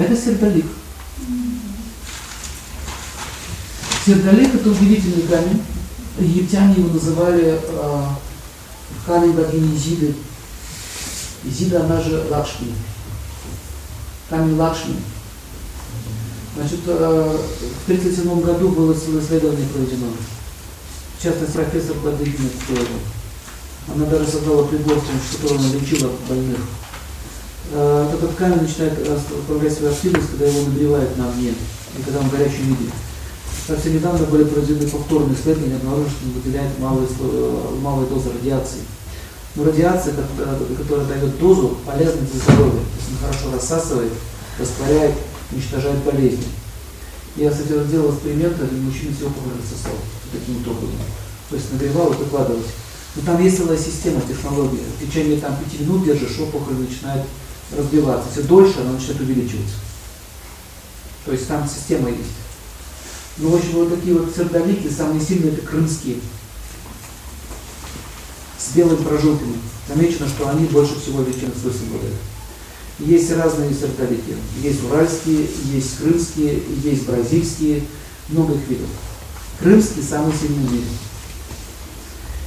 Это сердолик. Сердолик это удивительный камень. Египтяне его называли э, камень богини Изиды. Изида, она же Лакшми. Камень Лакшми. Значит, э, в 1937 году было исследование проведено. В частности, профессор Бадыгина. Она даже создала прибор, которого она лечила больных. Э, Этот камень начинает проявлять свою активность, когда его нагревают на огне, и когда он в горячем виде. Совсем недавно были проведены повторные исследования, обнаружили, что он выделяет малые, сло- малые дозы радиации. Но радиация, которая, которая дает дозу, полезна для здоровья. То есть она хорошо рассасывает, растворяет, уничтожает болезни. Я, кстати, раз делал эксперименты, и мужчина всего опухоль сосал таким вот образом. То есть нагревал и выкладывать. Но там есть целая система технологии. В течение там, пяти минут держишь, опухоль начинает разбиваться. Если дольше, она начинает увеличиваться. То есть там система есть. Ну, в общем, вот такие вот сердолики, самые сильные это крымские. С белыми прожилками. Замечено, что они больше всего величины свойств обладают. Есть разные сердолики. Есть уральские, есть крымские, есть бразильские, много их видов. Крымский самый сильный в мире.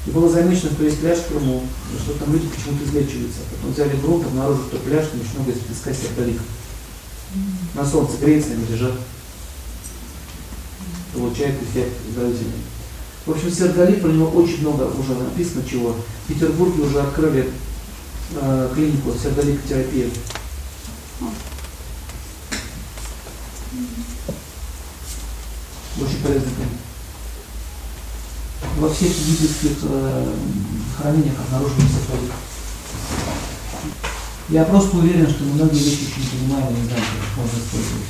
И было замечено, что есть пляж в Крыму, что там люди почему-то излечиваются. Потом взяли грунт, обнаружили, что пляж, там очень много из песка сердолика. На солнце греется, они лежат. Получают эффект здоровительный. В общем, сердолик, про него очень много уже написано чего. В Петербурге уже открыли э, клинику сердоликотерапии. Очень полезный камень. Во всех египетских э, хранениях обнаружен сердолик. Я просто уверен, что многие вещи еще не понимаем и не знаем, как можно использовать.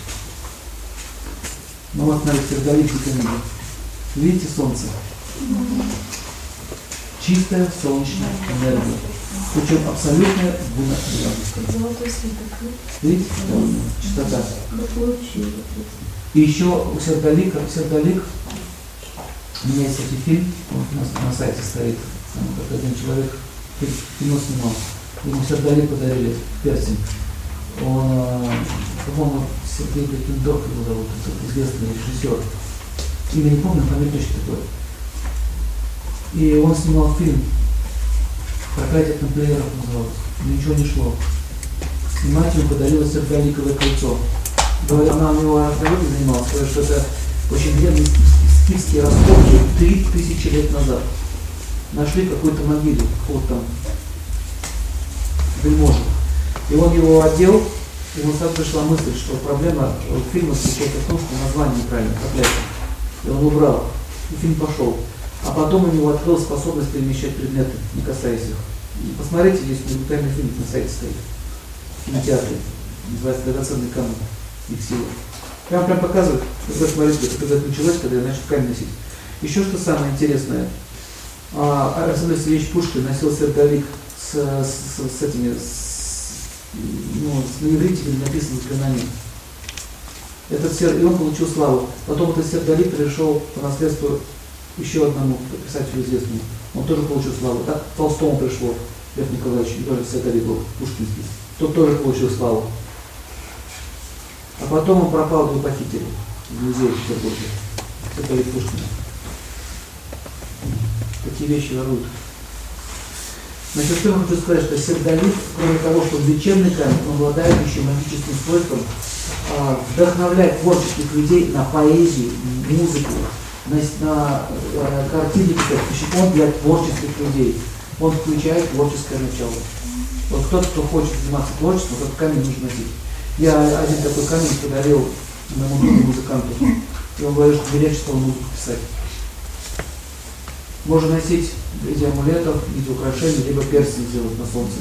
Ну вот, смотрите, сердолик витамин. Видите солнце? Чистая солнечная энергия. Причем абсолютная светокрыл. Видите? Чистота. И еще у сердолика, сердолик, у меня есть кстати, фильм, он у нас на сайте стоит, там как один человек кино снимал. Ему сердолик подарили, перстень. Он, э, по-моему, Сергей Бекендорф его зовут, это известный режиссер. Имя не помню, фамилия точно такое. И он снимал фильм «Проклятие тамплиеров» назывался. Но ничего не шло. И мать ему подарила сердоликовое кольцо. Она у него археологией занималась, говорит, что это очень древние скифские раскопки три тысячи лет назад. Нашли какую-то могилу, вот там, вельможу. И он его одел, и ему сразу пришла мысль, что проблема э, фильма заключается в том, что название неправильно, проклятие. И он убрал, и фильм пошел. А потом у него открылась способность перемещать предметы, не касаясь их. И посмотрите, здесь документальный фильм на сайте стоит, в кинотеатре, называется «Драгоценный камень» их силы. Прям прям показывают, когда смотрите, когда это началось, когда я начал камень носить. Еще что самое интересное, а, Александр Сергеевич Пушкин носил сердолик с, с, с этими, с, ну, с, на иврите были написаны заклинания. Этот сер... И он получил славу. Потом этот сердолик перешел по наследству еще одному писателю известному. Он тоже получил славу. Так Толстому пришло, Лев Николаевич, тоже сердолик был пушкинский. Тот тоже получил славу. А потом он пропал, его похитили в музее в Петербурге. Сердолик Пушкина. Такие вещи воруют. Значит, что я хочу сказать, что сердолит, кроме того, что он лечебный камень, он обладает еще магическим свойством а, вдохновлять творческих людей на поэзию, музыку, на, на э, картины, писать. он для творческих людей. Он включает творческое начало. Вот кто-то, кто хочет заниматься творчеством, этот камень нужно носить. Я один такой камень подарил другу музыканту. И он говорит, что легче стал музыку писать. Можно носить в виде амулетов, в виде украшений, либо перстень сделать на солнце.